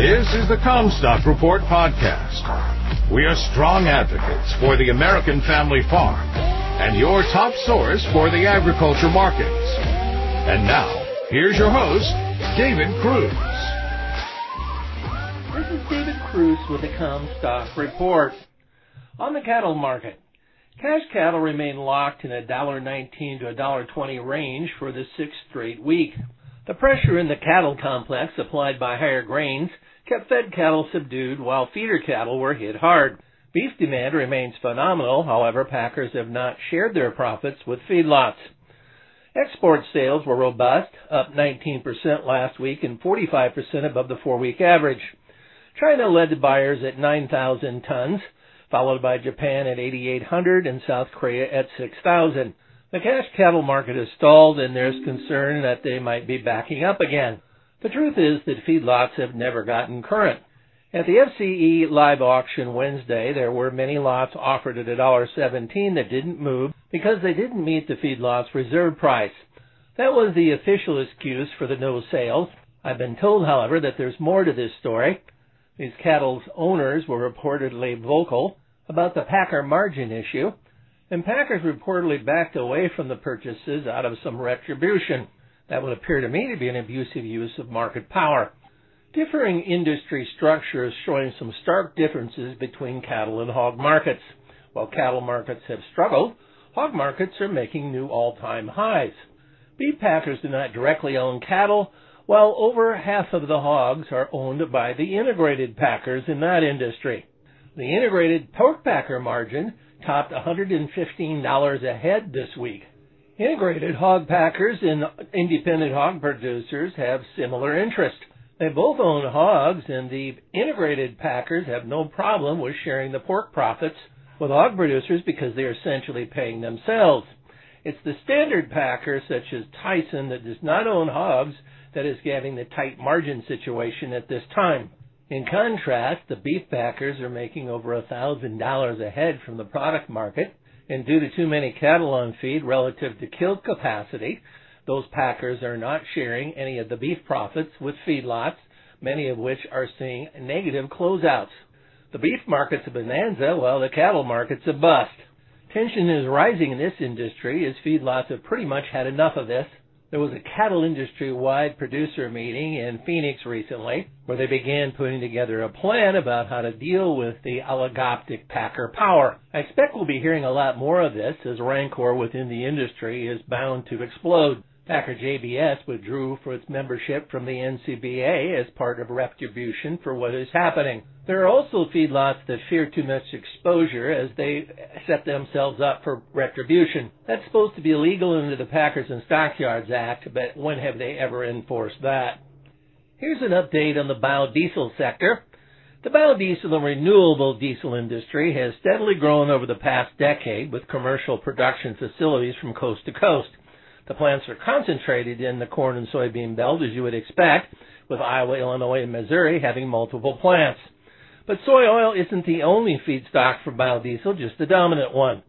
This is the Commstock Report podcast. We are strong advocates for the American family farm and your top source for the agriculture markets. And now, here's your host, David Kruse. This is David Kruse with the Commstock Report. On the cattle market, cash cattle remain locked in a $1.19 to $1.20 range for the sixth straight week. The pressure in the cattle complex applied by higher grains kept fed cattle subdued while feeder cattle were hit hard. Beef demand remains phenomenal, however, packers have not shared their profits with feedlots. Export sales were robust, up 19% last week and 45% above the four week average. China led the buyers at 9,000 tons, followed by Japan at 8,800 and South Korea at 6,000. The cash cattle market has stalled and there's concern that they might be backing up again. The truth is that feedlots have never gotten current. At the FCE live auction Wednesday, there were many lots offered at $1.17 that didn't move because they didn't meet the feedlot's reserve price. That was the official excuse for the no sales. I've been told, however, that there's more to this story. These cattle's owners were reportedly vocal about the packer margin issue and packers reportedly backed away from the purchases out of some retribution. That would appear to me to be an abusive use of market power. Differing industry structures showing some stark differences between cattle and hog markets. While cattle markets have struggled, hog markets are making new all-time highs. Beef packers do not directly own cattle, while over half of the hogs are owned by the integrated packers in that industry. The integrated pork packer margin topped $115 a head this week. Integrated hog packers and independent hog producers have similar interests. They both own hogs, and the integrated packers have no problem with sharing the pork profits with hog producers because they are essentially paying themselves. It's the standard packer, such as Tyson, that does not own hogs, that is getting the tight margin situation at this time. In contrast, the beef packers are making over a thousand dollars a head from the product market, and due to too many cattle on feed relative to kill capacity, those packers are not sharing any of the beef profits with feedlots, many of which are seeing negative closeouts. The beef market's a bonanza while the cattle market's a bust. Tension is rising in this industry as feedlots have pretty much had enough of this there was a cattle industry wide producer meeting in Phoenix recently where they began putting together a plan about how to deal with the oligoptic packer power. I expect we'll be hearing a lot more of this as rancor within the industry is bound to explode. Packer JBS withdrew for its membership from the NCBA as part of retribution for what is happening. There are also feedlots that fear too much exposure as they set themselves up for retribution. That's supposed to be illegal under the Packers and Stockyards Act, but when have they ever enforced that? Here's an update on the biodiesel sector. The biodiesel and renewable diesel industry has steadily grown over the past decade with commercial production facilities from coast to coast. The plants are concentrated in the corn and soybean belt, as you would expect, with Iowa, Illinois, and Missouri having multiple plants. But soy oil isn't the only feedstock for biodiesel, just the dominant one.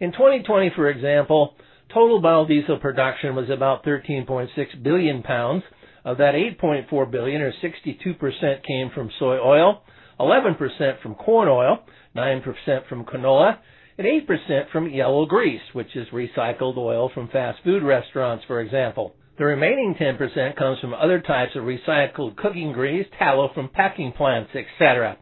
In 2020, for example, total biodiesel production was about 13.6 billion pounds. Of that, 8.4 billion, or 62%, came from soy oil, 11% from corn oil, 9% from canola, and 8% from yellow grease, which is recycled oil from fast food restaurants, for example. The remaining 10% comes from other types of recycled cooking grease, tallow from packing plants, etc.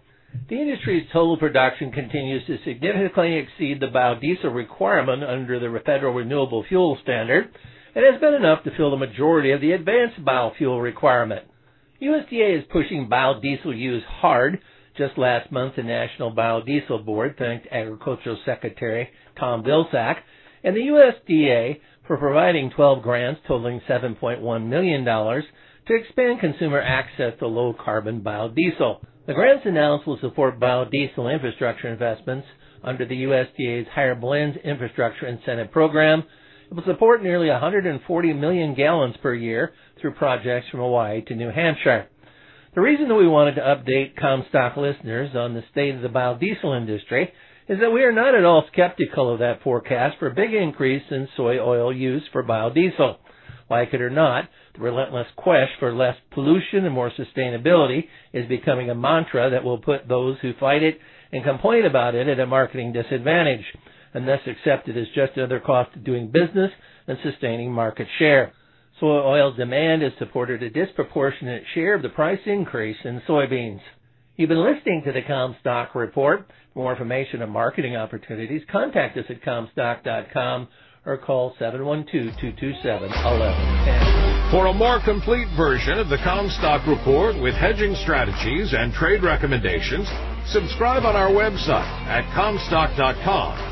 The industry's total production continues to significantly exceed the biodiesel requirement under the Federal Renewable Fuel Standard and has been enough to fill the majority of the advanced biofuel requirement. USDA is pushing biodiesel use hard just last month, the National Biodiesel Board thanked Agricultural Secretary Tom Vilsack and the USDA for providing 12 grants totaling $7.1 million to expand consumer access to low carbon biodiesel. The grants announced will support biodiesel infrastructure investments under the USDA's Higher Blends Infrastructure Incentive Program. It will support nearly 140 million gallons per year through projects from Hawaii to New Hampshire. The reason that we wanted to update Commstock listeners on the state of the biodiesel industry is that we are not at all skeptical of that forecast for a big increase in soy oil use for biodiesel. Like it or not, the relentless quest for less pollution and more sustainability is becoming a mantra that will put those who fight it and complain about it at a marketing disadvantage, and thus accept it as just another cost of doing business and sustaining market share. Soy oil demand has supported a disproportionate share of the price increase in soybeans. You've been listening to the Commstock Report. For more information on marketing opportunities, contact us at Commstock.com or call 712-227-1110. For a more complete version of the Commstock Report with hedging strategies and trade recommendations, subscribe on our website at Commstock.com